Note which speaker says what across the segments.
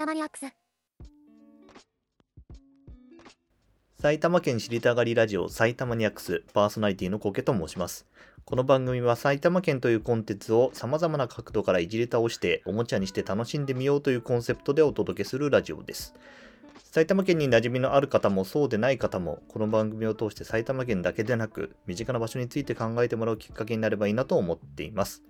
Speaker 1: 玉ニアックス。
Speaker 2: 埼玉県知りたがりラジオ埼玉ニアックスパーソナリティのコケと申します。この番組は埼玉県というコンテンツを様々な角度からいじり倒しておもちゃにして楽しんでみようというコンセプトでお届けするラジオです。埼玉県に馴染みのある方もそうでない方もこの番組を通して埼玉県だけでなく身近な場所について考えてもらうきっかけになればいいなと思っています。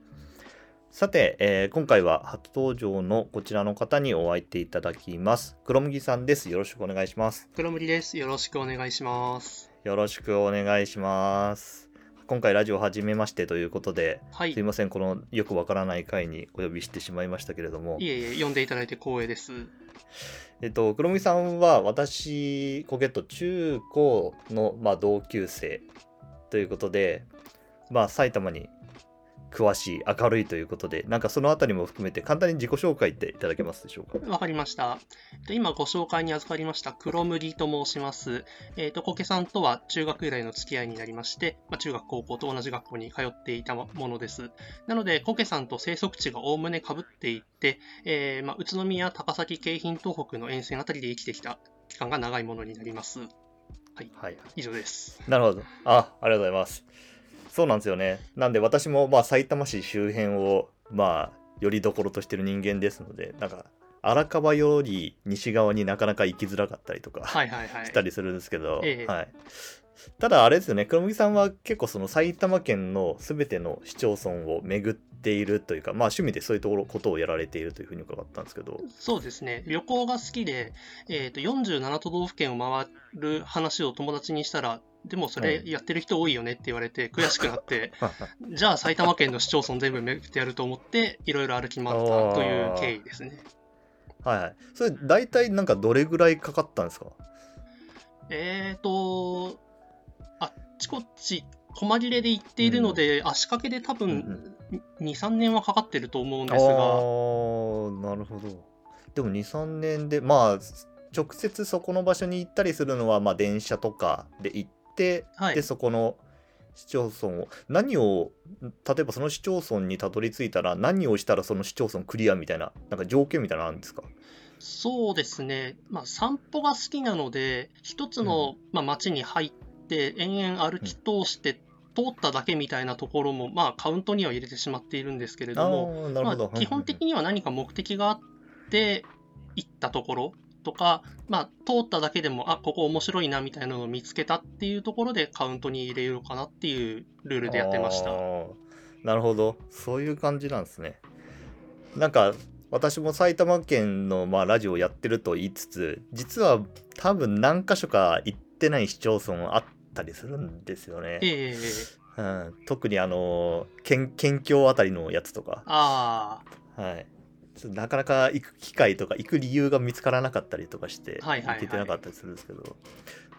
Speaker 2: さて、えー今回は初登場のこちらの方にお会いていただきます。黒麦さんです。よろしくお願いします。
Speaker 3: 黒森です。よろしくお願いします。
Speaker 2: よろしくお願いします。今回ラジオ始めましてということで、
Speaker 3: はい。い
Speaker 2: すいません、このよくわからない回にお呼びしてしまいましたけれども、
Speaker 3: えいえ、呼んでいただいて光栄です。
Speaker 2: えっと、黒木さんは私、コケット中高の、まあ、同級生ということで、まあ、埼玉に詳しい、明るいということで、なんかそのあたりも含めて簡単に自己紹介っていただけますでしょうか？
Speaker 3: わかりました。えっと今ご紹介に預かりました黒麦と申します。えっ、と、コケさんとは中学以来の付き合いになりまして、まあ、中学高校と同じ学校に通っていたものです。なので、コケさんと生息地がおおむね被っていて、えーまあ、宇都宮、高崎、京浜東北の沿線あたりで生きてきた期間が長いものになります。
Speaker 2: はい。
Speaker 3: 以上です。
Speaker 2: なるほど。あ、ありがとうございます。そうなんですよね。なんで私もまあ埼玉市周辺をまあよりどころとしてる人間ですので、なんか荒川より西側になかなか行きづらかったりとか
Speaker 3: はいはいはい。
Speaker 2: したりするんですけど、
Speaker 3: ええ
Speaker 2: はい。ただあれですよね、黒麦さんは結構その埼玉県の全ての市町村を巡っているというか、まあ趣味でそういうところことをやられているというふうに伺ったんですけど、
Speaker 3: そうですね。旅行が好きで、えっ、と、47都道府県を回る話を友達にしたら、でもそれやってる人多いよねって言われて悔しくなって、じゃあ埼玉県の市町村全部巡ってやると思って、いろいろ歩き回ったという経緯ですね。
Speaker 2: はいはい。それ大体なんかどれぐらいかかったんですか？
Speaker 3: えっ、と、あっちこっち、細切れで行っているので、足掛けで多分、2、3年はかかってると思うんです
Speaker 2: ああ
Speaker 3: が、
Speaker 2: ーなるほど。でも23年でまあ直接そこの場所に行ったりするのはまあ電車とかで行って、
Speaker 3: はい。
Speaker 2: でそこの市町村を何を例えばその市町村にたどり着いたら何をしたらその市町村クリアみたいななんか条件みたいなのあるんですか？
Speaker 3: そうですね、まあ、散歩が好きなので、一つの、まあ、街に入って、延々歩き通して、通っただけみたいなところも、まあ、カウントには入れてしまっているんですけれども、まあ、基本的には何か目的があって行ったところとか、まあ、通っただけでも、あ、ここ面白いなみたいなのを見つけたっていうところでカウントに入れようかなっていうルールでやってました。
Speaker 2: あーなるほど。そういう感じなんですね。なんか私も埼玉県の、まあ、ラジオやってると言いつつ実は多分何箇所か行ってない市町村あったりするんですよね、
Speaker 3: ええ。
Speaker 2: うん、特にあの県県境あたりのやつとか、
Speaker 3: あ
Speaker 2: はい、ちょっとなかなか行く機会とか行く理由が見つからなかったりとかして行けてなかったりするんですけど、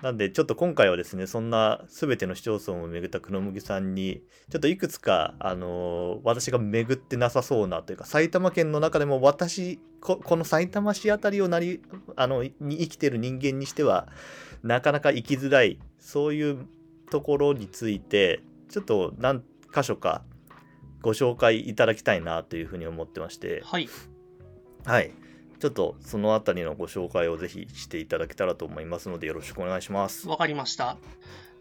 Speaker 2: なんでちょっと今回はですねそんな全ての市町村を巡った黒麦さんにちょっといくつか、あのー私が巡ってなさそうなというか埼玉県の中でも私ここの埼玉市あたりをなりあのに生きてる人間にしてはなかなか行きづらいそういうところについてちょっと何箇所かご紹介いただきたいなというふうに思ってまして。
Speaker 3: あ、はい。
Speaker 2: はいちょっとそのあたりのご紹介をぜひしていただけたらと思いますのでよろしくお願いします。
Speaker 3: わかりました。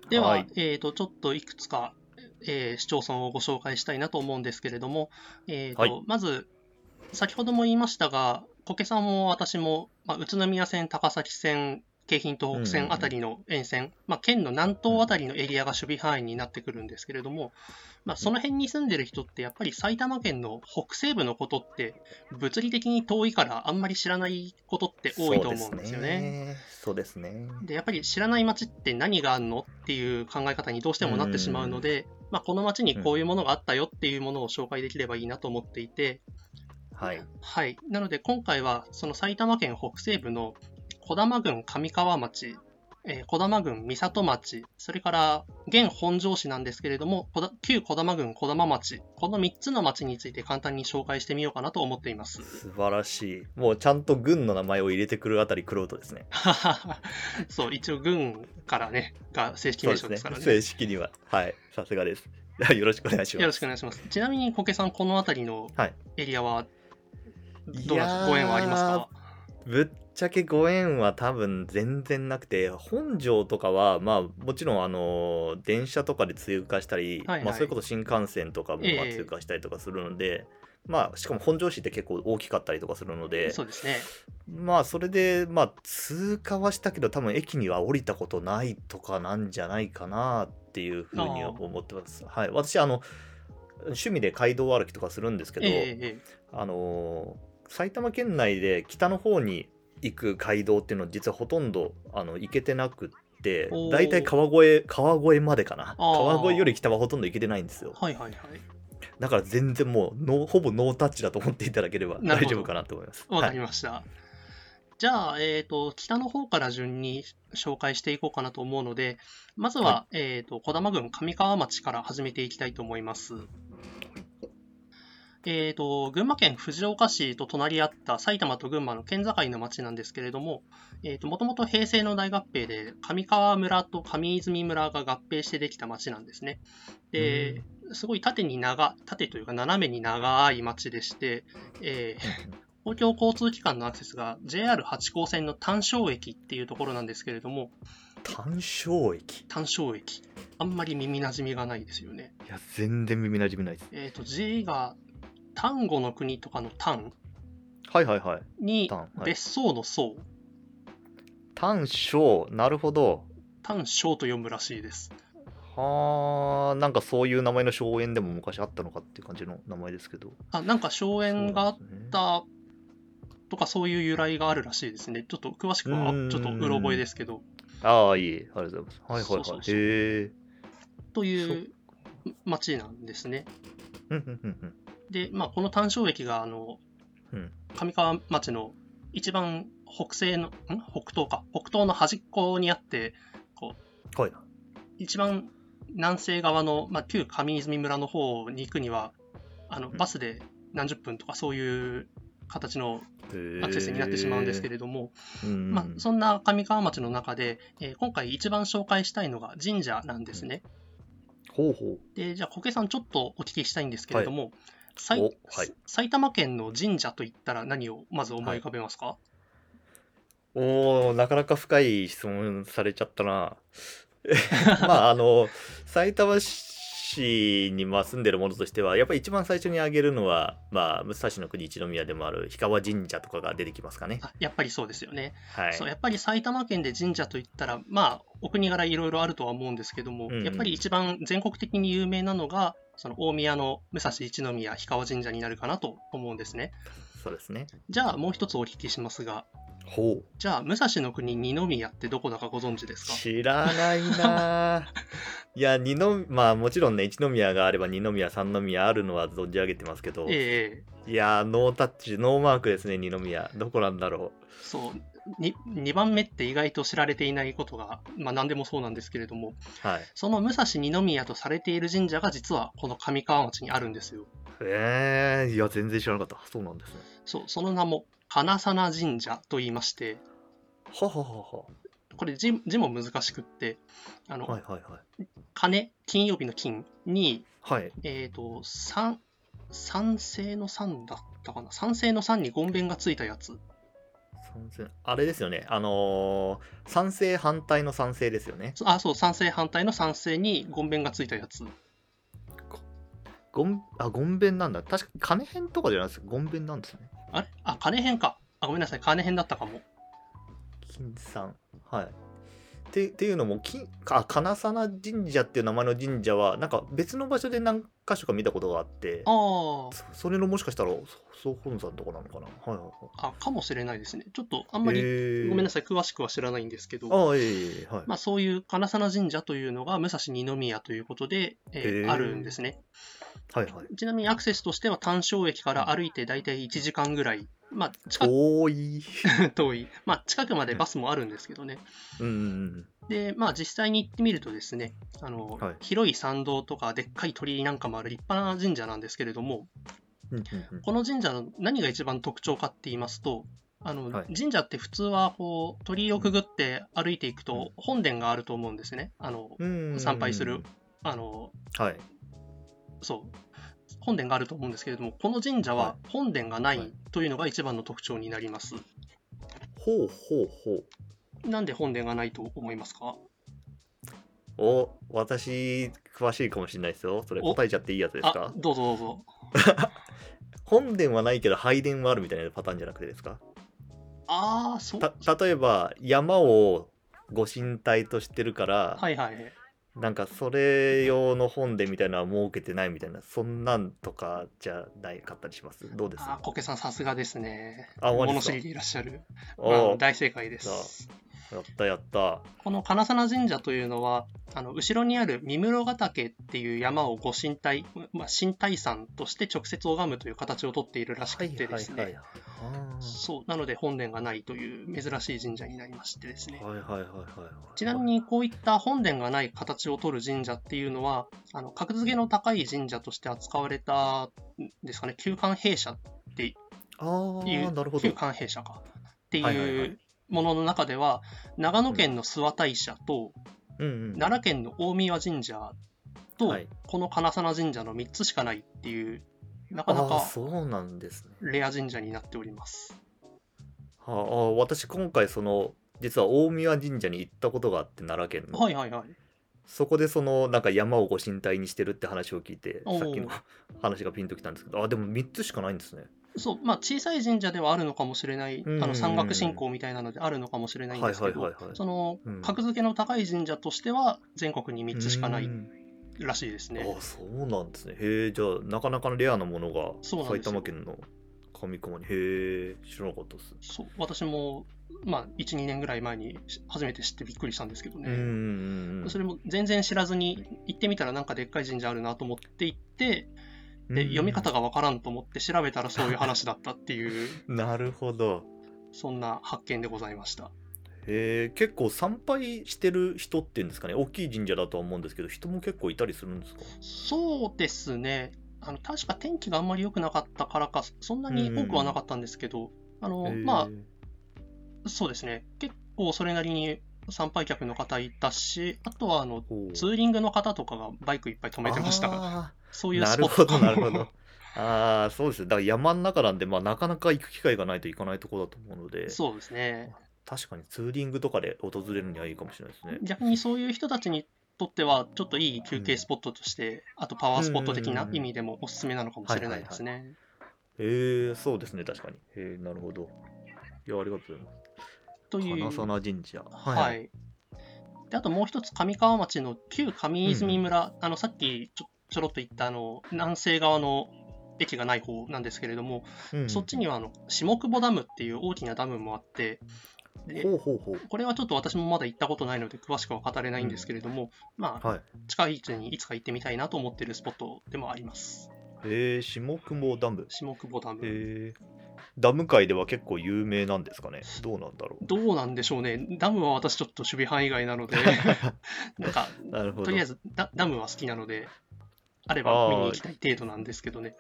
Speaker 3: では、
Speaker 2: はい
Speaker 3: えっ、と、ちょっといくつか、えー市町村をご紹介したいなと思うんですけれども、えーと
Speaker 2: はい
Speaker 3: まず、先ほども言いましたが、コケさんも私も、まあ、宇都宮線、高崎線、京浜東北線あたりの沿線、まあ、県の南東あたりのエリアが守備範囲になってくるんですけれども、まあ、その辺に住んでる人って、やっぱり埼玉県の北西部のことって、物理的に遠いからあんまり知らないことって多いと思うんですよね。
Speaker 2: そうですね。
Speaker 3: で、やっぱり知らない街って何があるのっていう考え方にどうしてもなってしまうので、まあ、この街にこういうものがあったよっていうものを紹介できればいいなと思っていて、
Speaker 2: はい。
Speaker 3: はい。なので今回はその埼玉県北西部の小玉郡上川町、えー小玉郡三里町、それから現本庄市なんですけれども、旧小玉郡小玉町、この3つの町について簡単に紹介してみようかなと思っています。
Speaker 2: 素晴らしい。もうちゃんと軍の名前を入れてくるあたりクロートですね。
Speaker 3: そう、一応郡からね、が正式名称ですからね。
Speaker 2: 正式には。はい。さすがです。よろしくお願いします。
Speaker 3: よろしくお願いします。ちなみに、コケさん、この辺りの
Speaker 2: はい
Speaker 3: エリアは、どうなんでしょ
Speaker 2: いやー
Speaker 3: うご縁はありますか？
Speaker 2: ぶっちゃけご縁は多分全然なくて本庄とかはまあもちろんあの電車とかで通過したり、
Speaker 3: はいはい。
Speaker 2: まあ、それこそ新幹線とかも
Speaker 3: ええ。
Speaker 2: まあ通過したりとかするので、まあしかも本庄市って結構大きかったりとかするので
Speaker 3: そうですね。
Speaker 2: まあそれでまあ通過はしたけど多分駅には降りたことないとかなんじゃないかなっていうふうには思ってます。はい、私あの趣味で街道歩きとかするんですけど、
Speaker 3: ええええ。
Speaker 2: あのー埼玉県内で北の方に行く街道っていうのは実はほとんどあの行けてなくって大体川越川越までかな。川越より北はほとんど行けてないんですよ。
Speaker 3: はいはいはい。
Speaker 2: だから全然もうノーほぼノータッチだと思っていただければ大丈夫かなと思います。
Speaker 3: わか
Speaker 2: はい
Speaker 3: りました。じゃあ、えっ、と、北の方から順に紹介していこうかなと思うので、まずは、
Speaker 2: は
Speaker 3: えっ、と、児玉郡上川町から始めていきたいと思います。えっ、と、群馬県藤岡市と隣り合った埼玉と群馬の県境の町なんですけれども、えっ、と、もともと平成の大合併で、上川村と上泉村が合併してできた町なんですね。で、すごい縦に長、縦というか斜めに長い町でして、えー 公共交通機関のアクセスが JR 八高線の単正駅っていうところなんですけれども、
Speaker 2: 単勝駅？
Speaker 3: 単正駅。あんまり耳馴染みがないですよね。
Speaker 2: いや全然耳なじみないです
Speaker 3: えっ、と、字が丹後の国とかの丹
Speaker 2: はいはいはい。
Speaker 3: に
Speaker 2: 単はい。
Speaker 3: 別荘の荘、
Speaker 2: 単勝なるほど。
Speaker 3: 単正と読むらしいです。
Speaker 2: はあなんかそういう名前の荘園でも昔あったのかっていう感じの名前ですけど。
Speaker 3: あ、なんか荘園があっ
Speaker 2: そうなんですね。
Speaker 3: たとかそういう由来があるらしいですね。ちょっと詳しくは
Speaker 2: うーん。
Speaker 3: ちょっとうろ覚えですけど。
Speaker 2: ああいいありがとうございます。はいはいはい。
Speaker 3: そうそうそう
Speaker 2: へえ
Speaker 3: という町なんですね。
Speaker 2: うんうんうんうん
Speaker 3: で、まあ、この単正駅が、あの、
Speaker 2: うん。
Speaker 3: 上川町の一番北西の、ん？北東か。北東の端っこにあって、
Speaker 2: はい。
Speaker 3: 一番南西側の、まあ、旧上泉村の方に行くには、あの、
Speaker 2: うん。
Speaker 3: バスで何十分とかそういう形のアクセスになってしまうんですけれども、
Speaker 2: うん。
Speaker 3: まあ、そんな上川町の中で、えー今回一番紹介したいのが神社なんですね。
Speaker 2: ほうほう。
Speaker 3: で、じゃあ、小家さんちょっとお聞きしたいんですけれども、さい
Speaker 2: おはい。
Speaker 3: 埼玉県の神社といったら何をまず思い浮かべますか、
Speaker 2: おーなかなか深い質問されちゃったな。まああの埼玉市にまあ住んでるものとしてはやっぱり一番最初に挙げるのはまあ武蔵の国一宮でもある氷川神社とかが出てきますかね。
Speaker 3: あやっぱりそうですよね、
Speaker 2: はい。
Speaker 3: そう。やっぱり埼玉県で神社といったら、まあ、お国柄いろいろあるとは思うんですけども、
Speaker 2: うんうん。
Speaker 3: やっぱり一番全国的に有名なのが、その大宮の武蔵一宮氷川神社になるかなと思うんですね。
Speaker 2: そうですね。
Speaker 3: じゃあ、もう一つお聞きしますが、
Speaker 2: ほう。
Speaker 3: じゃあ、武蔵の国二宮ってどこだかご存知ですか？
Speaker 2: 知らないなあ いや二のまあもちろんね一宮があれば二宮三宮あるのは存じ上げてますけど、
Speaker 3: ええ
Speaker 2: いやーノータッチノーマークですね二宮。どこなんだろ
Speaker 3: そう、に2番目って意外と知られていないことが、まあ何でもそうなんですけれども、
Speaker 2: うはい。
Speaker 3: その武蔵二宮とされている神社が実はこの上川町にあるんですよ。
Speaker 2: えー、いや全然知らなかった。そうなんですね。
Speaker 3: そう、その名も金沢神社と言いまして、
Speaker 2: はははは。
Speaker 3: これ字字も難しくって、あの、
Speaker 2: はいはいはい。
Speaker 3: 金、金曜日の金に、
Speaker 2: はい。
Speaker 3: えっ、と、三、三星の三だったかな。三星の三にゴンベンがついたやつ。
Speaker 2: 賛成。あれですよね。あのー賛成反対の賛成ですよね。
Speaker 3: そあ、そう、三星反対の三星にゴンベンがついたやつ。
Speaker 2: ゴンあゴンベンなんだ。確か金編とかじゃないですゴンベンなんですね。
Speaker 3: あれ？あ、金編か。あ、ごめんなさい、金編だったかも。
Speaker 2: 金さん。はい。ってっていうのも金あ金沢神社っていう名前の神社はなんか別の場所で何箇所か見たことがあって
Speaker 3: ああ、
Speaker 2: そそれのもしかしたら総本山とかなのかな？はいはいはい。
Speaker 3: あ、かもしれないですね。ちょっとあんまり、
Speaker 2: り
Speaker 3: ごめんなさい、詳しくは知らないんですけど、
Speaker 2: あえいえいえはい、
Speaker 3: まあ、そういう金沢神社というのが武蔵二宮ということで、えー
Speaker 2: へー。
Speaker 3: あるんですね。
Speaker 2: はいはい。
Speaker 3: ちなみにアクセスとしては単正駅から歩いて大体1時間ぐらい、まあ、近く
Speaker 2: 遠い。
Speaker 3: 遠い、まあ、近くまでバスもあるんですけどね。
Speaker 2: うんうん
Speaker 3: で、まあ、実際に行ってみるとですね、あの、
Speaker 2: はい。
Speaker 3: 広い参道とかでっかい鳥居なんかもある立派な神社なんですけれども、この神社の何が一番特徴かって言いますと、あの、
Speaker 2: はい。
Speaker 3: 神社って普通はこう鳥居をくぐって歩いていく
Speaker 2: うん。
Speaker 3: と本殿があると思うんですね。あの、
Speaker 2: うん。
Speaker 3: 参拝するあの、
Speaker 2: はい。
Speaker 3: そう、本殿があると思うんですけれども、この神社は本殿がな
Speaker 2: はい
Speaker 3: いというのが一番の特徴になります。
Speaker 2: ほうほうほう。
Speaker 3: なんで本殿がないと思いますか？
Speaker 2: お、私、詳しいかもしれないですよ。それ
Speaker 3: お
Speaker 2: 答えちゃっていいやつです
Speaker 3: あ
Speaker 2: か、
Speaker 3: どうぞどうぞ。
Speaker 2: 本殿はないけど拝殿はあるみたいなパターンじゃなくてですか？
Speaker 3: ああ、そう。
Speaker 2: た例えば山をご神体としてるから、
Speaker 3: はいはい。
Speaker 2: なんかそれ用の本殿みたいなのは設けてないみたいなそんなんとかじゃないかったりします？どうです？
Speaker 3: あー、コケさんさすがですね。
Speaker 2: あ
Speaker 3: 物知りでいらっしゃる。
Speaker 2: お
Speaker 3: まあ、
Speaker 2: ー
Speaker 3: 大正解です。
Speaker 2: やったやった。
Speaker 3: この金沢神社というのは、あの後ろにある三室ヶ岳っていう山をご神体、まあ、神体山として直接拝むという形をとっているらしくてですね。
Speaker 2: あ
Speaker 3: そう、なので本殿がないという珍しい神社になりましてですね。
Speaker 2: ー。はいはいはいはいはい。
Speaker 3: ちなみにこういった本殿がない形をとる神社っていうのは、あの格付けの高い神社として扱われたんですかね、旧館弊社って
Speaker 2: あ
Speaker 3: いう、
Speaker 2: あなるほど。
Speaker 3: 旧館弊社か。って
Speaker 2: はいはいはい。
Speaker 3: いうものの中では、長野県の諏訪大社と、
Speaker 2: うんうん。
Speaker 3: 奈良県の大宮神社と、
Speaker 2: はい。
Speaker 3: この金沢神社の3つしかないっていう、なかなか
Speaker 2: そうなんですね。
Speaker 3: レア神社になっております。
Speaker 2: はああー私今回その実は大宮神社に行ったことがあって奈良県の、
Speaker 3: はいはいはい。
Speaker 2: そこでそのなんか山をご神体にしてるって話を聞いてさっきの話がピンときたんですけどあでも3つしかないんですね
Speaker 3: そう、まあ小さい神社ではあるのかもしれない、あの山岳信仰みたいなのであるのかもしれないんですけどその
Speaker 2: うん。
Speaker 3: 格付けの高い神社としては全国に3つしかない
Speaker 2: うん
Speaker 3: らしいですね。
Speaker 2: あそうなんですね。へえじゃあなかなかのレアなものが埼玉県の上川に。へえ知らなかったです。
Speaker 3: そう私も、まあ、1、2年ぐらい前に初めて知ってびっくりしたんですけどね。それも全然知らずに行ってみたらなんかでっかい神社あるなと思って行って、で読み方がわからんと思って調べたらそういう話だったっていう、
Speaker 2: なるほど。
Speaker 3: そんな発見でございました。
Speaker 2: へえ結構参拝してる人っていうんですかね。大きい神社だとは思うんですけど人も結構いたりするんですか？
Speaker 3: そうですね。あの確か天気があんまり良くなかったからか、そんなに多くはなかったんですけど、あのまあ、そうですね。結構それなりに参拝客の方いたし、あとはあのツーリングの方とかがバイクいっぱい止めてましたそういう
Speaker 2: ーなる
Speaker 3: スポット。
Speaker 2: ほ どなるほど。ああそうですね。だから山の中なんで、まあ、なかなか行く機会がないといかないところだと思うので。
Speaker 3: そうですね。
Speaker 2: 確かにツーリングとかで訪れるにはいいかもしれないですね。
Speaker 3: 逆にそういう人たちにとっては、ちょっといい休憩スポットとして、あとパワースポット的な意味でもおすすめなのかもしれないですね。
Speaker 2: へえそうですね確かに。へえなるほど。いやありがとうございます。
Speaker 3: という。
Speaker 2: 金沢神社。
Speaker 3: はい。であともう一つ、上川町の旧上泉村、あのさっきちょちょろっと言ったあの南西側の駅がない方なんですけれども、
Speaker 2: うん。
Speaker 3: そっちにはあの下久保ダムっていう大きなダムもあって、で
Speaker 2: ほうほうほう。
Speaker 3: これはちょっと私もまだ行ったことないので詳しくは語れないんですけれども、まあ、
Speaker 2: はい。
Speaker 3: 近いうちにいつか行ってみたいなと思っているスポットでもあります。
Speaker 2: へえ下雲ダム。
Speaker 3: 下久保ダム。
Speaker 2: へえダム界では結構有名なんですかね？どうなんだろう。
Speaker 3: どうなんでしょうね。ダムは私ちょっと守備範囲外なので、なんか、
Speaker 2: なるほど。
Speaker 3: とりあえずダダムは好きなので、あれば見に行きたい程度なんですけどね。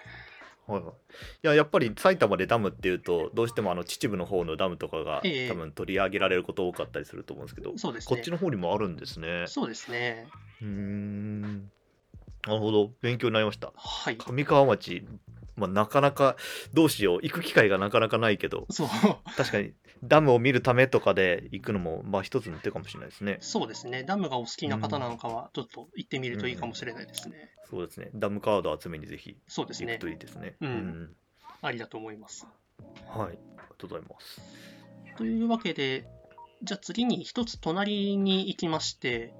Speaker 2: はいはい、いややっぱり埼玉でダムっていうとどうしてもあの秩父の方のダムとかが
Speaker 3: ええ
Speaker 2: 多分取り上げられること多かったりすると思うんですけど、
Speaker 3: そうですね
Speaker 2: こっち。の方にもあるんですね
Speaker 3: そうですね。
Speaker 2: うーんなるほど勉強になりました
Speaker 3: はい。
Speaker 2: 上川町、まあ、なかなかどうしよう。行く機会がなかなかないけど。
Speaker 3: そう、
Speaker 2: 確かにダムを見るためとかで行くのもまあ一つの手かもしれないですね。
Speaker 3: そうですね。ダムがお好きな方なんかは、ちょっと行ってみるといいかもしれないですね。
Speaker 2: そうですね。ダムカード集めにぜひ
Speaker 3: そうですね。
Speaker 2: 行くと。いいですね。
Speaker 3: うん。ありだと思います。
Speaker 2: はい。ありがとうございます。
Speaker 3: というわけで、じゃあ次に一つ隣に行きまして、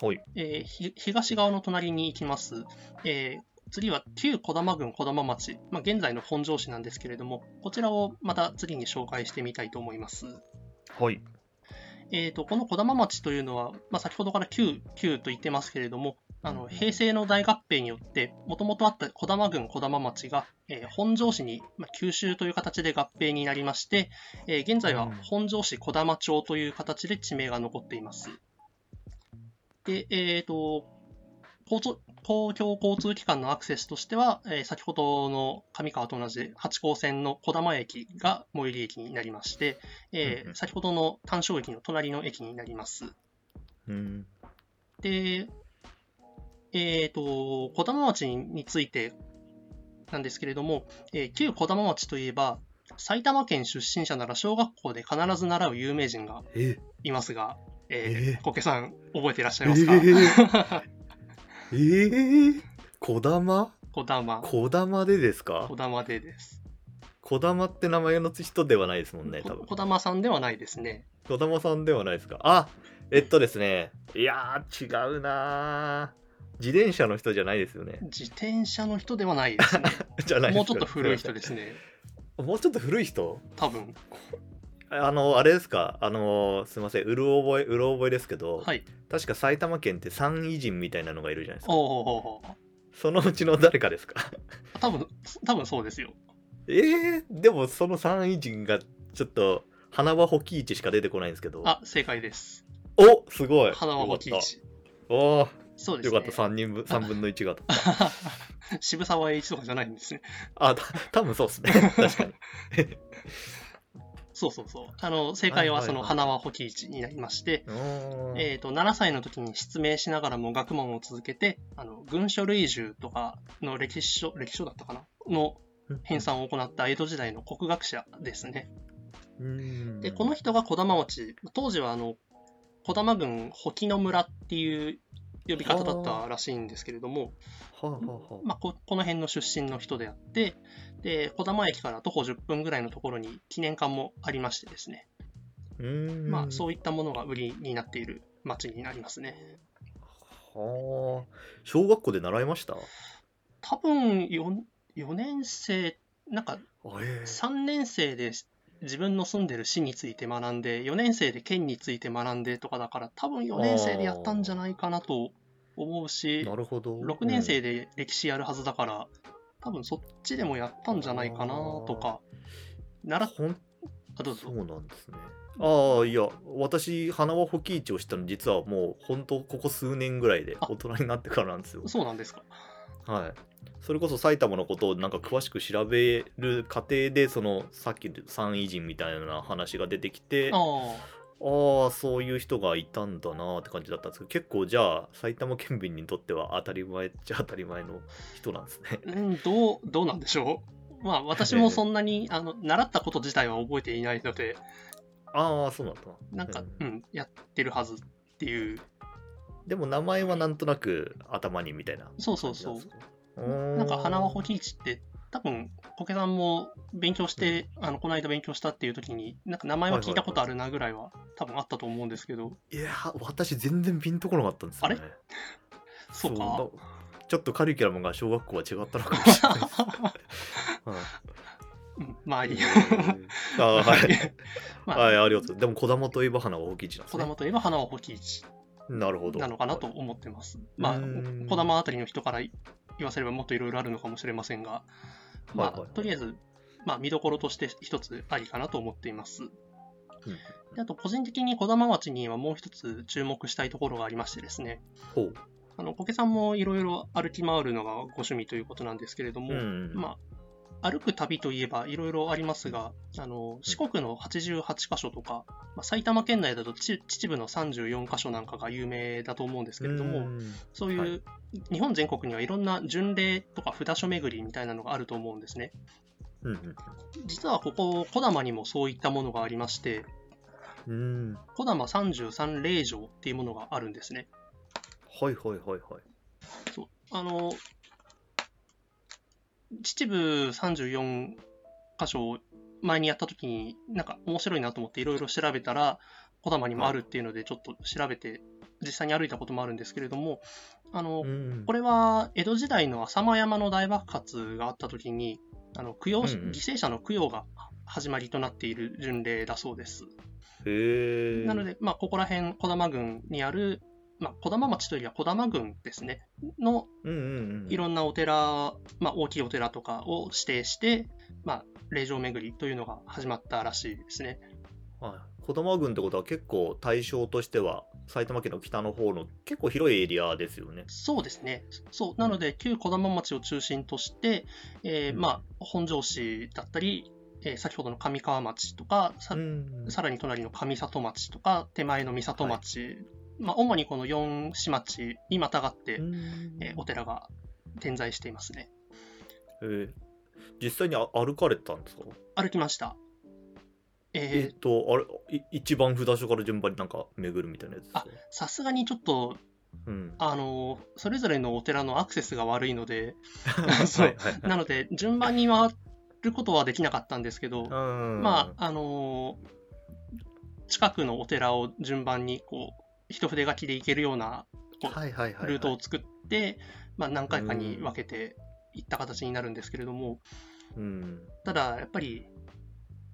Speaker 2: はい。
Speaker 3: えーひ東側の隣に行きます。えー次は旧児玉郡児玉町、まあ、現在の本庄市なんですけれども、こちらをまた次に紹介してみたいと思います。
Speaker 2: はい
Speaker 3: えー、とこの児玉町というのは、まあ、先ほどから旧旧と言ってますけれども、あの平成の大合併によって、もともとあった児玉郡児玉町が、えー本庄市に、まあ、吸収という形で合併になりまして、えー現在は本庄市児玉町という形で地名が残っています。で、えー、と交通公共交通機関のアクセスとしては、えー先ほどの上川と同じ八高線の児玉駅が最寄り駅になりまして、えー先ほどの単勝駅の隣の駅になります。
Speaker 2: うん。
Speaker 3: で、えっ、と、児玉町についてなんですけれども、えー旧児玉町といえば、埼玉県出身者なら小学校で必ず習う有名人が
Speaker 2: え？
Speaker 3: いますが、えー
Speaker 2: えー。
Speaker 3: コケさん、覚えていらっしゃいますか、
Speaker 2: えー、えー、こだま
Speaker 3: こだま、
Speaker 2: こだまでですか？
Speaker 3: こだまでです。
Speaker 2: こだまって名前の人ではないですもんね、多分。
Speaker 3: こだまさんではないですね。
Speaker 2: こだまさんではないですか？あえっとですね。いやー、違うなー自転車の人じゃないですよね。
Speaker 3: 自転車の人ではないですね。
Speaker 2: じゃないです
Speaker 3: もうちょっと古い人ですね。
Speaker 2: もうちょっと古い人？
Speaker 3: 多分。
Speaker 2: あの、あれですか？あの、すいません、うる覚え、うろ覚えですけど、
Speaker 3: はい。
Speaker 2: 確か埼玉県って三偉人みたいなのがいるじゃないですか。
Speaker 3: おうおうおうおう
Speaker 2: そのうちの誰かですか？
Speaker 3: 多分、多分そうですよ。
Speaker 2: えー、でもその三偉人がちょっと、花輪保木市しか出てこないんですけど。
Speaker 3: あ、正解です。
Speaker 2: おすごい
Speaker 3: 花輪保木
Speaker 2: よかっ
Speaker 3: 市。
Speaker 2: たおー
Speaker 3: そうですね。
Speaker 2: よかった、3人分、3分の1が。
Speaker 3: 渋沢栄一とかじゃないんですね。
Speaker 2: あ、た多分そうですね。確かに。
Speaker 3: そうそうそう。あの、正解はその花輪保木市になりまして、えっ、と、7歳の時に失明しながらも学問を続けて、あの、軍書類従とかの歴史書、歴史書だったかな？の編纂を行った江戸時代の国学者ですね。
Speaker 2: うん
Speaker 3: で、この人が児玉町、当時はあの、児玉郡保木の村っていう呼び方だったらしいんですけれども、まあ、ここの辺の出身の人であって、で、児玉駅から徒歩10分ぐらいのところに記念館もありましてですね、まあ、そういったものが売りになっている町になりますね。
Speaker 2: はあ。小学校で習いました？
Speaker 3: 多分 4, 4年生、なんか
Speaker 2: え
Speaker 3: 3年生で自分の住んでる市について学んで、4年生で県について学んでとかだから、多分4年生でやったんじゃないかなと思う
Speaker 2: え
Speaker 3: し、
Speaker 2: なるほど。
Speaker 3: 6年生で歴史やるはずだから、多分そっちでもやったんじゃないかなとか、習っ
Speaker 2: ほん
Speaker 3: あどうぞ。
Speaker 2: そうなんですね。ああ、いや、私、花輪保木市を知ったの、実はもう、本当ここ数年ぐらいで、
Speaker 3: あ
Speaker 2: 大人になってからなんですよ。
Speaker 3: そうなんですか。
Speaker 2: はい。それこそ埼玉のことをなんか詳しく調べる過程で、その、さっきで三偉人みたいな話が出てきて、
Speaker 3: あ
Speaker 2: あそういう人がいたんだなって感じだったんですけど、結構じゃあ、埼玉県民にとっては当たり前っちゃ当たり前の人なんですね。
Speaker 3: うん、どう、どうなんでしょう？まあ、私もそんなに、あの、習ったこと自体は覚えていないので、
Speaker 2: ああ、そうなんだな。
Speaker 3: なんか、
Speaker 2: う
Speaker 3: うん、やってるはずっていう。
Speaker 2: でも名前はなんとなく頭にみたいな
Speaker 3: そうそうそう
Speaker 2: なんか。
Speaker 3: 花輪保木市って、多分、コケさんも勉強して、あの、この間勉強したっていう時に、なんか名前は聞いたことあるなぐらいは、多分あったと思うんですけど、
Speaker 2: いやー、私全然ピンとこなかったんですよね。
Speaker 3: そうか。
Speaker 2: だちょっとカリキュラムが小学校は違ったのかもしれない
Speaker 3: うん、まあいい。
Speaker 2: あーはい。
Speaker 3: まあ、
Speaker 2: はい、ありがとう。でも、児玉といえば花は大きい市なんですね。
Speaker 3: 児玉といえば花輪保木市
Speaker 2: なるほど。
Speaker 3: なのかなと思ってます。まあ、児玉あたりの人から言わせればもっといろいろあるのかもしれませんが、まあ、
Speaker 2: はいはい
Speaker 3: とりあえず、まあ、見どころとして一つありかなと思っています。
Speaker 2: うん
Speaker 3: であと、個人的に児玉町にはもう一つ注目したいところがありましてですね、
Speaker 2: ほう。
Speaker 3: あの、コケさんもいろいろ歩き回るのがご趣味ということなんですけれども、
Speaker 2: うん
Speaker 3: まあ、歩く旅といえばいろいろありますが、あの、四国の88カ所とか、まあ、埼玉県内だとち秩父の34カ所なんかが有名だと思うんですけれども、
Speaker 2: うん
Speaker 3: そういう、
Speaker 2: はい
Speaker 3: 日本全国にはいろんな巡礼とか札所巡りみたいなのがあると思うんですね。
Speaker 2: うん
Speaker 3: 実はここ、小玉にもそういったものがありまして、
Speaker 2: うん。うん。
Speaker 3: 小玉33霊場っていうものがあるんですね。
Speaker 2: はいはいはいはい。
Speaker 3: そうあの、秩父34箇所を前にやった時に、なんか面白いなと思っていろいろ調べたら、小玉にもあるっていうので、ちょっと調べて、実際に歩いたこともあるんですけれども、あの、
Speaker 2: うん
Speaker 3: これは江戸時代の浅間山の大爆発があった時に、あの供養、
Speaker 2: うんうん。
Speaker 3: 犠牲者の供養が始まりとなっている巡礼だそうです。なので、まあ、ここら辺、児玉郡にある、まあ、児玉町というよりは児玉郡ですね、の。いろんなお寺、まあ、大きいお寺とかを指定して、まあ、霊場巡りというのが始まったらしいですね。
Speaker 2: はい。児玉郡ってことは結構対象としては埼玉県の北の方の結構広いエリアですよね。
Speaker 3: そうですね。そう。なので、旧児玉町を中心として、えー
Speaker 2: うん
Speaker 3: まあ、本庄市だったり、えー先ほどの上川町とか、さ
Speaker 2: うん
Speaker 3: さらに隣の上里町とか、手前の三里町、まあ、主にこの4市町にまたがって、
Speaker 2: うん
Speaker 3: えーお寺が点在していますね。
Speaker 2: えー実際にあ歩かれたんですか？
Speaker 3: 歩きました。
Speaker 2: えっ、
Speaker 3: えー
Speaker 2: と、あれ、い一番札所から順番になんか巡るみたいなやつ
Speaker 3: あさすがにちょっと、
Speaker 2: うん。
Speaker 3: あの、それぞれのお寺のアクセスが悪いので、そう
Speaker 2: はいはいはい。
Speaker 3: なので、順番に回ることはできなかったんですけど、
Speaker 2: うん
Speaker 3: まあ、あのー近くのお寺を順番に、こう、一筆書きで行けるような。ルートを作って、まあ、何回かに分けていった形になるんですけれども、
Speaker 2: うん。
Speaker 3: ただ、やっぱり、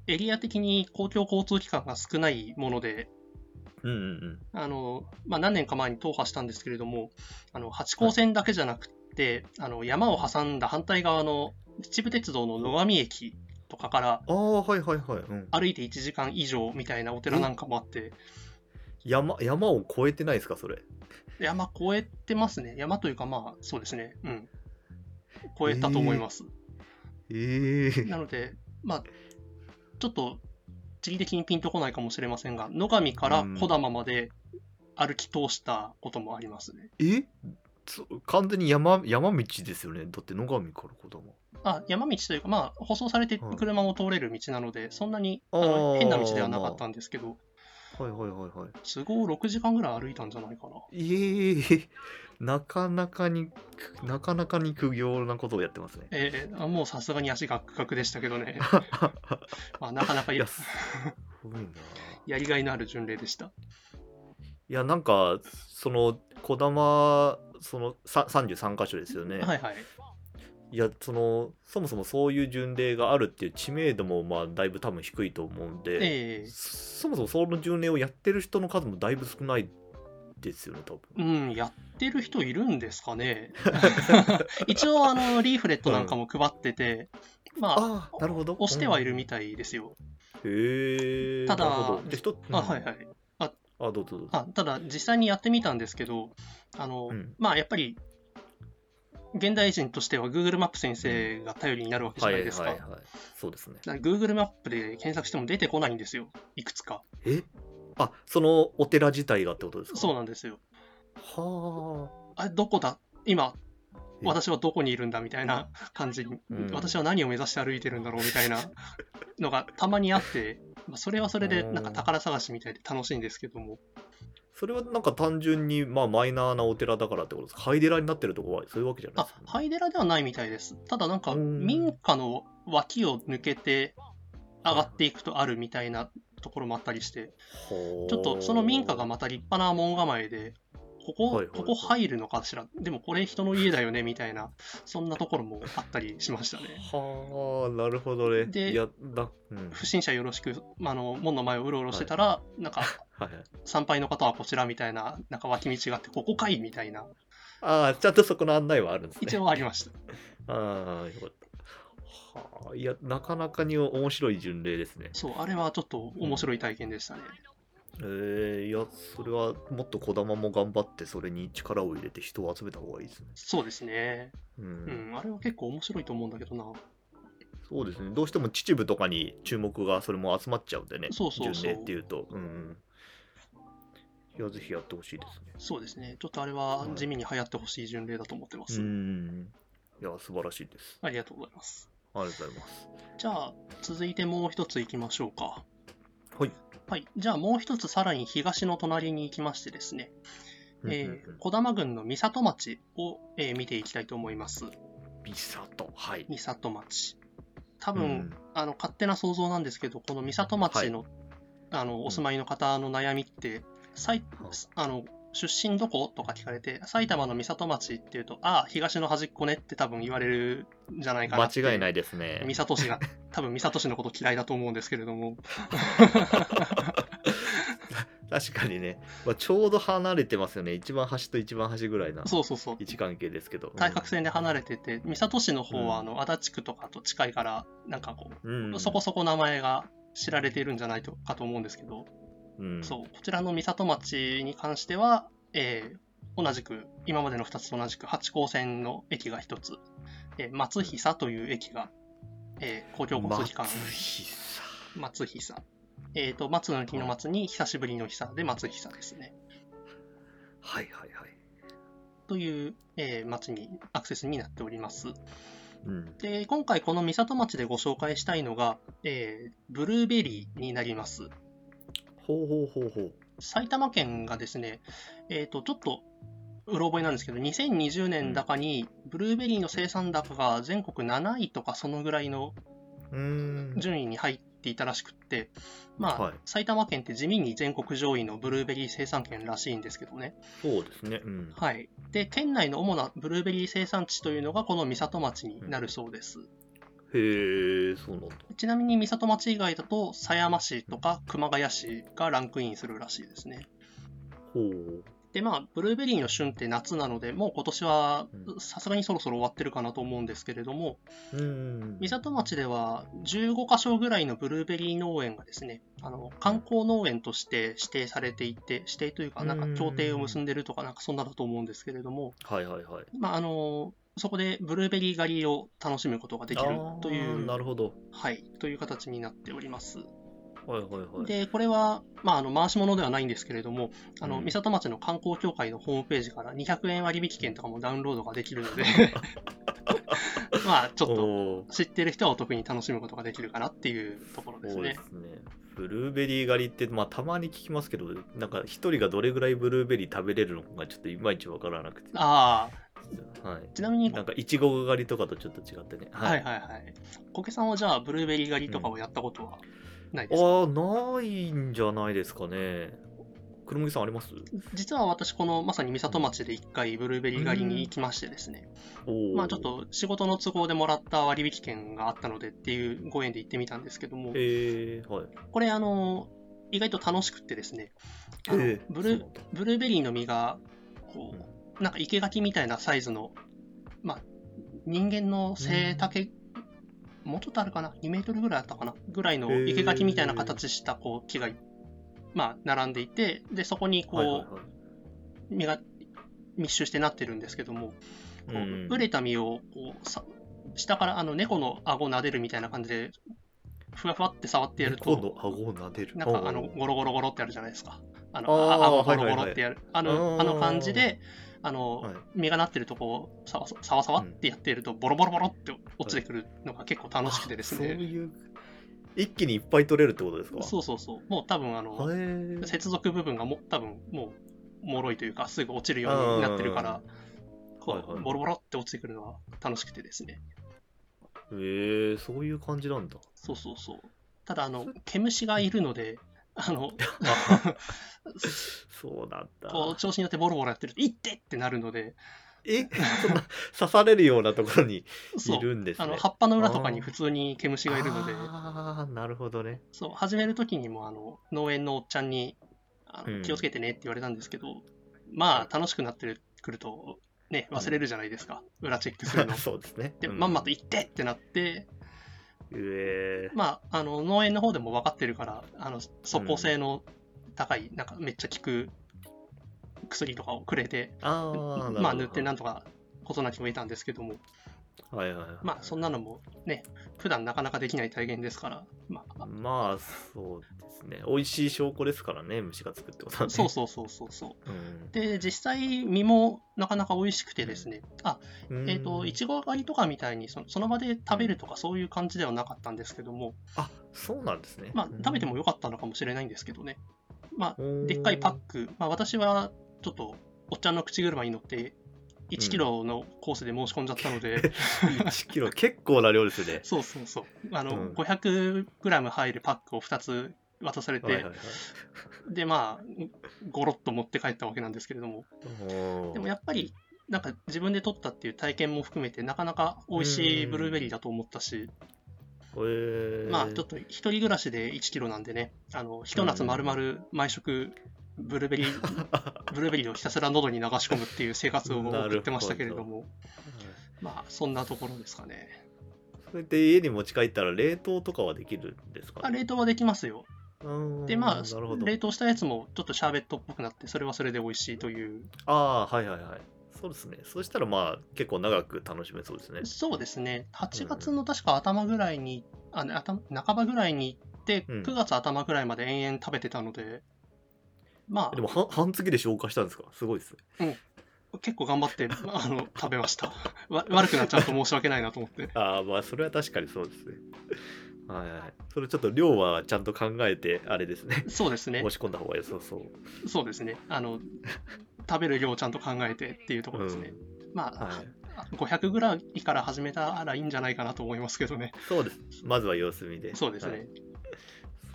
Speaker 3: エリア的に公共交通機関が少ないもので、
Speaker 2: うんうんうん。
Speaker 3: あの、まあ、何年か前に踏破したんですけれども、あの、八高線だけじゃなくて、あの、山を挟んだ反対側の秩父鉄道の野上駅とかから
Speaker 2: ああ、はいはいはい。うん、
Speaker 3: 歩いて1時間以上みたいなお寺なんかもあって、
Speaker 2: 山山を越えてないですか、それ？
Speaker 3: 山越えてますね。山というか、まあ、そうですね。うん。越えたと思います。
Speaker 2: ええ
Speaker 3: なので、まあ、ちょっと、地理的にピンとこないかもしれませんが、野上から小玉まで歩き通したこともありますね。
Speaker 2: え？そ完全に山山道ですよね？だって野上から子供。
Speaker 3: あ山道というか、まあ、舗装されて
Speaker 2: はい
Speaker 3: 車も通れる道なので、そんなにあの変な道ではなかったんですけど、
Speaker 2: はいはいはいはい。
Speaker 3: 都合6時間ぐらい歩いたんじゃないかな。
Speaker 2: ええなかなかに、なかなかに苦行なことをやってますね。
Speaker 3: えーあもうさすがに足ガクガクでしたけどね、まあ、なかなかや
Speaker 2: いや、すごいな。
Speaker 3: やりがいのある巡礼でした。
Speaker 2: いや、なんか、その、児玉、その、さ33箇所ですよね。
Speaker 3: はいはい。
Speaker 2: いや、その、そもそもそういう巡礼があるっていう知名度も、まあ、だいぶ多分低いと思うんで、
Speaker 3: ええ
Speaker 2: そもそもその巡礼をやってる人の数もだいぶ少ないですよね、多分。
Speaker 3: うん、やってる人いるんですかね。一応、あの、リーフレットなんかも配ってて、まあ、
Speaker 2: ああ、なるほど。
Speaker 3: 押してはいる
Speaker 2: み
Speaker 3: みたいですよ。
Speaker 2: へえ。
Speaker 3: ただ
Speaker 2: なるほどで人
Speaker 3: あ、はいはい。
Speaker 2: あ、どうぞどうぞ。
Speaker 3: あただ、実際にやってみたんですけど、あの、
Speaker 2: うん
Speaker 3: まあ、やっぱり、現代人としては Google マップ先生が頼りになるわけじゃ
Speaker 2: は
Speaker 3: ないいですか。
Speaker 2: はいはい。そうですね。
Speaker 3: Google マップで検索しても出てこないんですよ。いくつか。
Speaker 2: え？あ、そのお寺自体がってことですか？
Speaker 3: そうなんですよ。
Speaker 2: は
Speaker 3: あれ、どこだ？今、
Speaker 2: え
Speaker 3: 私はどこにいるんだみたいな 感じに、
Speaker 2: うん
Speaker 3: 私は何を目指して歩いてるんだろうみたいなのがたまにあって、まあ、それはそれでなんか宝探しみたいで楽しいんですけども、
Speaker 2: あ。それはなんか単純に、まあ、マイナーなお寺だからってことですか？ハイデラになってるとこはそういうわけじゃない
Speaker 3: あ
Speaker 2: ですか、ね。
Speaker 3: ハイデラではないみたいです。ただなんか
Speaker 2: うん
Speaker 3: 民家の脇を抜けて上がっていくとあるみたいなところもあったりして、
Speaker 2: ちょ
Speaker 3: っとその民家がまた立派な門構えで、ここ、
Speaker 2: はいはいはい
Speaker 3: ここ入るのかしら、でもこれ人の家だよねみたいな、そんなところもあったりしましたね。
Speaker 2: はあ、なるほどね。
Speaker 3: で
Speaker 2: いや、だ、うん。
Speaker 3: 不審者よろしく、あの門の前をうろうろしてたら、なんか
Speaker 2: はいはい。
Speaker 3: 参拝の方はこちらみたいな、なんか脇道があって、ここかいみたいな、
Speaker 2: ああ、ちゃんとそこの案内はあるんですね。
Speaker 3: 一応ありました。
Speaker 2: ああ、よかった。はあ、いや、なかなかに面白い巡礼ですね。
Speaker 3: そう、あれはちょっと面白い体験でしたね。
Speaker 2: えー、いや、それはもっと児玉も頑張って、それに力を入れて人を集めた方がいいですね。
Speaker 3: そうですね。
Speaker 2: うん。
Speaker 3: うん、あれは結構面白いと思うんだけどな。
Speaker 2: そうですね。どうしても秩父とかに注目がそれも集まっちゃうんでね。
Speaker 3: そうそうそう
Speaker 2: っていうと。うんうん。いや、ぜひやってほしいですね。
Speaker 3: そうですね。ちょっとあれは地味に流行ってほしい巡礼だと思ってます。
Speaker 2: うん。いや、素晴らしいです。
Speaker 3: ありがとうございます。
Speaker 2: ありがとうございます。
Speaker 3: じゃあ、続いてもう一つ行きましょうか。
Speaker 2: はい。
Speaker 3: はい。じゃあもう一つさらに東の隣に行きましてですね、え
Speaker 2: うんうん
Speaker 3: ー、小玉郡の三里町を、えー見ていきたいと思います。
Speaker 2: 美里。はい。
Speaker 3: 三里町。多分、
Speaker 2: うん
Speaker 3: あの、勝手な想像なんですけど、この三里町の、あの、お住まいの方の悩みって、さいあの、出身どことか聞かれて、埼玉の三里町っていうと、ああ、東の端っこねって多分言われるんじゃないかな。
Speaker 2: 間違いないですね。
Speaker 3: 三里市が、多分三里市のこと嫌いだと思うんですけれども、
Speaker 2: 確かにね、まあ、ちょうど離れてますよね。一番端と一番端ぐらいな
Speaker 3: そうそうそう。
Speaker 2: 位置関係ですけど。
Speaker 3: 対角線で離れてて、三里市の方は、
Speaker 2: うん
Speaker 3: あの、足立区とかと近いから、なんかこ
Speaker 2: うん、
Speaker 3: う、そこそこ名前が知られているんじゃないとかと思うんですけど、
Speaker 2: うん、
Speaker 3: そう、こちらの三里町に関しては、えー同じく、今までの2つと同じく、八高線の駅が1つ、えー松久という駅が、えー公共交通機関、
Speaker 2: 松久
Speaker 3: 松久。えっ、と、松の木の松に久しぶりの久で松久ですね。
Speaker 2: はいはいはい。
Speaker 3: という、えー町に、アクセスになっております。
Speaker 2: うん。
Speaker 3: で、今回この三里町でご紹介したいのが、えーブルーベリーになります。
Speaker 2: ほうほうほうほう。
Speaker 3: 埼玉県がですね、えっ、と、ちょっと、うろ覚えなんですけど、2020年高に、ブルーベリーの生産高が全国7位とかそのぐらいの
Speaker 2: うーん。
Speaker 3: 順位に入っていたらしくって、まあ、
Speaker 2: はい
Speaker 3: 埼玉県って地味に全国上位のブルーベリー生産県らしいんですけどね。
Speaker 2: そうですね。うん。
Speaker 3: はい。で、県内の主なブルーベリー生産地というのがこの三里町になるそうです。
Speaker 2: へえ、そうなんだ。
Speaker 3: ちなみに三里町以外だと狭山市とか熊谷市がランクインするらしいですね。
Speaker 2: ほう。
Speaker 3: で、まあ、ブルーベリーの旬って夏なので、もう今年は
Speaker 2: う
Speaker 3: さすがにそろそろ終わってるかなと思うんですけれども、
Speaker 2: うーん。
Speaker 3: 三里町では15カ所ぐらいのブルーベリー農園がですね、あの観光農園として指定されていて、指定というか、なんか協定を結んでるとか、なんかそんなだと思うんですけれども、
Speaker 2: はいはいはい。
Speaker 3: まあ、あの、そこでブルーベリー狩りを楽しむことができるという、
Speaker 2: なるほど。
Speaker 3: はい、という形になっております。
Speaker 2: はいはいはい。
Speaker 3: で、これは、まあ、あの、回し物ではないんですけれども、あの、
Speaker 2: うん
Speaker 3: 三里町の観光協会のホームページから200円割引券とかもダウンロードができるので、まあ、ちょっと知ってる人はお得に楽しむことができるかなっていうところですね
Speaker 2: そうで。すね。ブルーベリー狩りって、まあ、たまに聞きますけど、なんか一人がどれぐらいブルーベリー食べれるのかがちょっといまいちわからなくて。
Speaker 3: ああ、
Speaker 2: はい。
Speaker 3: ちなみに、
Speaker 2: なんか、いちご狩りとかとちょっと違ってね。
Speaker 3: はいはいはい。コケさんはじゃあ、ブルーベリー狩りとかをやったことはないですか、
Speaker 2: ああ、ないんじゃないですかね。黒麦さんあります？
Speaker 3: 実は私、このまさに三里町で一回ブルーベリー狩りに行きましてですね、
Speaker 2: おー
Speaker 3: まあちょっ。と仕事の都合でもらった割引券があったのでっていうご縁で行ってみたんですけども、
Speaker 2: えー、はい。
Speaker 3: これあの、意外と楽しくってですね、
Speaker 2: えー
Speaker 3: ブルブルーベリーの実が、こう、なんか生垣みたいなサイズの、まあ、人間の背丈、もうちょっとあるかな ?2 メートルぐらいあったかな？ぐらいの生垣みたいな形したこう木が、まあ、並んでいて、で、そこにこう、
Speaker 2: はいはいはい。
Speaker 3: 実が密集してなってるんですけども、こう
Speaker 2: うん。
Speaker 3: 熟れた実をこうさ下からあの猫の顎を撫でるみたいな感じで、ふわふわって触ってやる
Speaker 2: 猫
Speaker 3: と、
Speaker 2: の顎を撫でる。
Speaker 3: なんかあのゴロゴロゴロってやるじゃないですか。あの、
Speaker 2: あ
Speaker 3: 顎ゴロゴロってやる。あの、
Speaker 2: はい
Speaker 3: あの感じで、あの、
Speaker 2: はい
Speaker 3: 実がなってるとこをさわさわさわってやっていると、ボロボロボロって落ちてくるのが結構楽しくてです
Speaker 2: あそう
Speaker 3: ね。
Speaker 2: いう、一気にいっぱい取れるってことですか？
Speaker 3: そうそうそう。もう多分あの、接続部分がも多分もう、脆いというか、すぐ落ちるようになってるから、こ
Speaker 2: はいはいう
Speaker 3: ボロボロって落ちてくるのは楽しくてですね。
Speaker 2: えー、そういう感じなんだ。
Speaker 3: そうそうそう。ただ、あの、毛虫がいるので、あの、
Speaker 2: そうなんだ。
Speaker 3: こう、調子によってボロボロやってると、いってってなるので、
Speaker 2: え？そんな刺されるようなところに
Speaker 3: そ、
Speaker 2: いうるんですね。
Speaker 3: あの、葉っぱの裏とかに普通に毛虫がいるので、
Speaker 2: ああ、なるほどね。
Speaker 3: そう、始めるときにも、あの、農園のおっちゃんに、あの
Speaker 2: うん
Speaker 3: 気をつけてねって言われたんですけど、まあ、楽しくなってくると、ね、忘れるじゃないですか。裏チェックするの。
Speaker 2: そうですね。
Speaker 3: で、
Speaker 2: うん。
Speaker 3: まんまと行ってってなって、
Speaker 2: うえー。
Speaker 3: まあ、あの、農園の方でも分かってるから、あの、即効性の高い、なんかめっちゃ効く薬とかをくれて、
Speaker 2: あ
Speaker 3: まあ、塗ってなんとか事なきを得たんですけども、
Speaker 2: はいはいはい。
Speaker 3: まあ、そんなのもね、普段なかなかできない体験ですから、まあ、
Speaker 2: まあ、そうですね。美味しい証拠ですからね、虫がつくってことはね。
Speaker 3: そうそうそうそうそう。
Speaker 2: うん。
Speaker 3: で、実際、実もなかなか美味しくてですね、あ、
Speaker 2: うん
Speaker 3: えっ、と、いちご狩りとかみたいにその、その場で食べるとかそういう感じではなかったんですけども、
Speaker 2: あ、そうなんですね。
Speaker 3: まあ、食べてもよかったのかもしれないんですけどね。まあ、
Speaker 2: うん
Speaker 3: でっかいパック、まあ、私はちょっと、おっちゃんの口車に乗って、1キロのコースで申し込んじゃったので、
Speaker 2: 1キロ、結構な量ですよね。
Speaker 3: そうそうそう、あの、
Speaker 2: うん。
Speaker 3: 500g 入るパックを2つ渡されて、
Speaker 2: はいはいはい。
Speaker 3: で、まあ、ゴロッと持って帰ったわけなんですけれども、でもやっぱり、なんか自分で取ったっていう体験も含めて、なかなか美味しいブルーベリーだと思ったし、
Speaker 2: えー。
Speaker 3: まあちょっと一人暮らしで1キロなんでね、あの、一夏丸々毎食、ブルーベリー、ブルーベリーをひたすら喉に流し込むっていう生活を送ってましたけれども、まあそんなところですかね。
Speaker 2: それで家に持ち帰ったら冷凍とかはできるんですか？
Speaker 3: あ冷凍はできますよ。
Speaker 2: うん
Speaker 3: で、まあ。冷凍したやつもちょっとシャーベットっぽくなって、それはそれで美味しいという。
Speaker 2: ああー、はいはいはい。そうですね。そしたらまあ結構長く楽しめそうですね。
Speaker 3: そうですね。8月の確か頭ぐらいに、あね頭半ばぐらいに行って、
Speaker 2: うん
Speaker 3: 9月頭ぐらいまで延々食べてたので、まあ
Speaker 2: で、も半半月で消化したんですか？すごいですね。
Speaker 3: 結構頑張って あの食べましたわ。悪くなっちゃうと申し訳ないなと思って。
Speaker 2: ああ、まあ、それは確かにそうですね。はいはい。それちょっと量はちゃんと考えて、あれですね。
Speaker 3: そうですね
Speaker 2: 申。し込んだ方が良さそう。
Speaker 3: そうですね。あの、食べる量をちゃんと考えてっていうところですね。まあ、
Speaker 2: はい。
Speaker 3: 500ぐらいから始めたらいいんじゃないかなと思いますけどね。
Speaker 2: そうです。まずは様子見で。
Speaker 3: そうですね。
Speaker 2: はい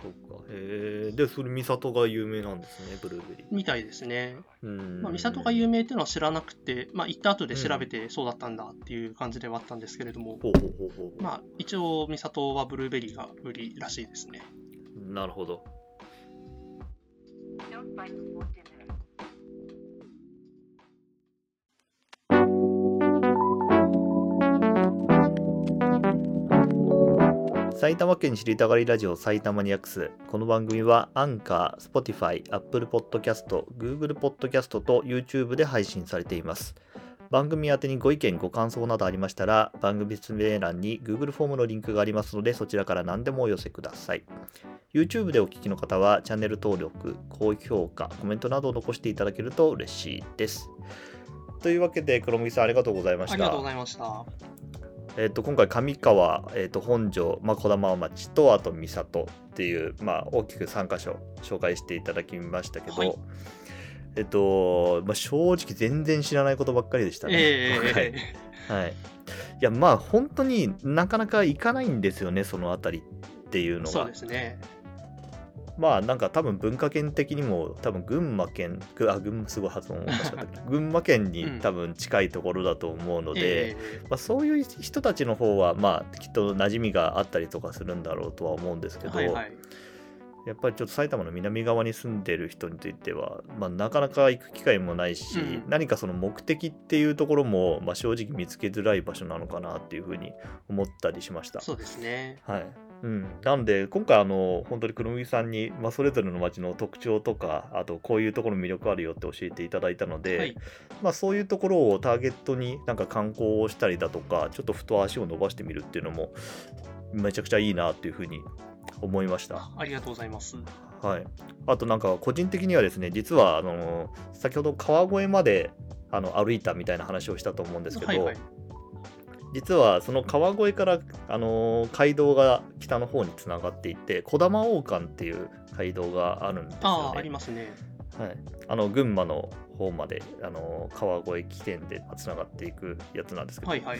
Speaker 2: そうか。へえ。で、それ、三郷が有名なんですね、ブルーベリー。
Speaker 3: みたいですね。
Speaker 2: うん。
Speaker 3: まあ、三郷が有名っていうのは知らなくて、まあ、行った後で調べてそうだったんだっていう感じではあったんですけれども、
Speaker 2: ほうほうほうほう。
Speaker 3: まあ、一応、三郷はブルーベリーが売りらしいですね。
Speaker 2: なるほど。埼玉県知りたがりラジオ埼玉ニアックス。この番組はアンカー、Spotify、Apple Podcast、Google Podcast と YouTube で配信されています。番組宛にご意見、ご感想などありましたら、番組説明欄に Google フォームのリンクがありますので、そちらから何でもお寄せください。YouTube でお聞きの方は、チャンネル登録、高評価、コメントなどを残していただけると嬉しいです。というわけで、黒麦さんありがとうございました。
Speaker 3: ありがとうございました。
Speaker 2: えっと今回上川、えっと本庄、まあ、児玉町とあと三郷っていう、まあ、大きく3カ所紹介していただきましたけど、
Speaker 3: はい
Speaker 2: えっと、まあ、正直全然知らないことばっかりでしたね。
Speaker 3: え
Speaker 2: はいはい、いやまあ本当になかなか行かないんですよねそのあたりっていうのが
Speaker 3: そうですね。
Speaker 2: まあなんか多分文化圏的にも多分群馬県ぐあ群馬すごい発音おかしかった群馬県に多分近いところだと思うので、
Speaker 3: え
Speaker 2: まあ、そういう人たちの方はまあきっと馴染みがあったりとかするんだろうとは思うんですけど、
Speaker 3: えはいはい。
Speaker 2: やっぱりちょっと埼玉の南側に住んでる人については、まあ、なかなか行く機会もないし、
Speaker 3: うん
Speaker 2: 何かその目的っていうところも、まあ、正直見つけづらい場所なのかなっていうふうに思ったりしました。
Speaker 3: そうですね。
Speaker 2: はいうん、なんで今回あの本当に黒麦さんに、まあ、それぞれの町の特徴とかあとこういうところ魅力あるよって教えていただいたので、
Speaker 3: はい。
Speaker 2: まあ、そういうところをターゲットになんか観光をしたりだとかちょっとふと足を伸ばしてみるっていうのもめちゃくちゃいいなっていうふうに思いました。
Speaker 3: ありがとうございます。
Speaker 2: はい、あとなんか個人的にはですね実はあの先ほど川越まであの歩いたみたいな話をしたと思うんですけど、
Speaker 3: はいはい。
Speaker 2: 実はその川越からあの街道が北の方につながっていて児玉王冠っていう街道があるんです
Speaker 3: あ
Speaker 2: よ
Speaker 3: あ、あり
Speaker 2: ね。
Speaker 3: ますね。
Speaker 2: はい、あの群馬の方まであの川越起点でつながっていくやつなんですけど、
Speaker 3: はいはい。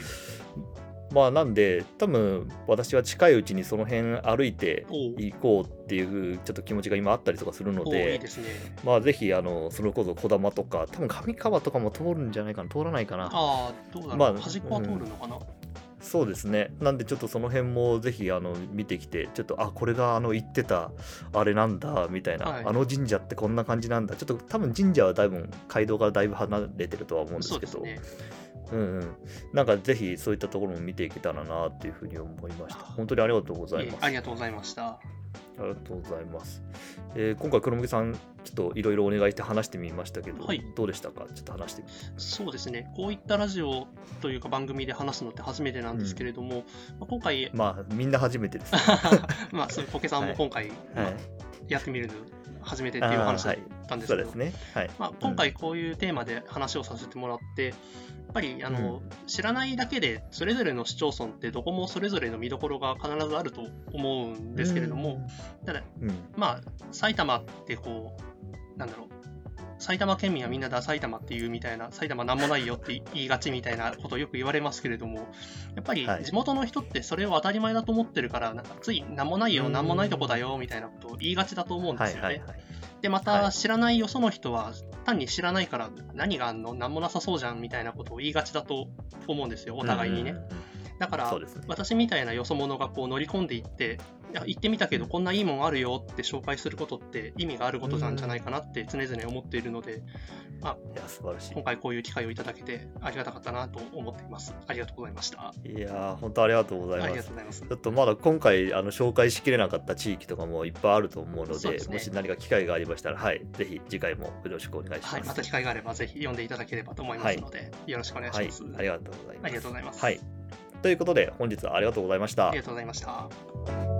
Speaker 2: まあなんで多分私は近いうちにその辺歩いて
Speaker 3: おう。
Speaker 2: 行こうっていうちょっと気持ちが今あったりとかするので
Speaker 3: いいですね。
Speaker 2: まあぜひあのそれこそ児玉とか多分上川とかも通るんじゃないかな通らないかな
Speaker 3: ああ、どうだろう。
Speaker 2: まあ
Speaker 3: 端っこは通るのかな、
Speaker 2: そうですね。なんでちょっとその辺もぜひあの見てきてちょっとあこれがあの言ってたあれなんだみたいな、
Speaker 3: はい。
Speaker 2: あの神社ってこんな感じなんだ。ちょっと多分神社はだいぶ街道からだいぶ離れてるとは思うんですけど。
Speaker 3: ね。
Speaker 2: うんうん、なんかぜひそういったところも見ていけたらなっていうふうに思いました本当にありがとうございます
Speaker 3: ありがとうございました。
Speaker 2: ありがとうございます。えー今回、黒麦さん、ちょっといろいろお願いして話してみましたけど、
Speaker 3: はい
Speaker 2: どうでしたか？ちょっと話して。
Speaker 3: そうですね。こういったラジオというか番組で話すのって初めてなんですけれども、まあ今回、
Speaker 2: まあ、みんな初めてです。
Speaker 3: まあ、そうポケさんも今回、まあ
Speaker 2: はい。
Speaker 3: やってみるの初めてっていうお話だったんですけど、
Speaker 2: ね。はい。
Speaker 3: まあ、今回こういうテーマで話をさせてもらって、やっぱりあの、知らないだけでそれぞれの市町村ってどこもそれぞれの見どころが必ずあると思うんですけれども、ただ
Speaker 2: うん、
Speaker 3: まあ埼玉ってこうなんだろう埼玉県民はみんなダ埼玉っていうみたいな埼玉なんもないよって言いがちみたいなことをよく言われますけれどもやっぱり
Speaker 2: はい
Speaker 3: 地元の人ってそれを当たり前だと思ってるからなんかついなんもないよ
Speaker 2: うん
Speaker 3: なんもないとこだよみたいなことを言いがちだと思うんですよね。でま
Speaker 2: はい
Speaker 3: た知らないよその人は単に知らないから何があんのなんもなさそうじゃんみたいなことを言いがちだと思うんですよお互いにね。だから。私みたいなよそ者がこう乗り込んでいっていや行ってみたけどこんないいもんあるよって紹介することって意味があることなんじゃないかなって常々思っているので
Speaker 2: いや、素晴らし
Speaker 3: 今回こういう機会をいただけてありがたかったなと思っていますありがとうございました
Speaker 2: い。いやー、本当ありがとうございます
Speaker 3: ありがとう。ございます
Speaker 2: ちょっとまだ今回あの紹介しきれなかった地域とかもいっぱいあると思うので
Speaker 3: ね
Speaker 2: もし何か機会がありましたら、はい、ぜひ次回もよろしくお願いします。
Speaker 3: はいまた機会があればぜひ読んでいただければと思いますので、よろしくお願いし
Speaker 2: はい
Speaker 3: ます、
Speaker 2: ありがとうございます。
Speaker 3: ありがとうございます
Speaker 2: はい。ということで、本日はありがとうございました
Speaker 3: あり。がとうございました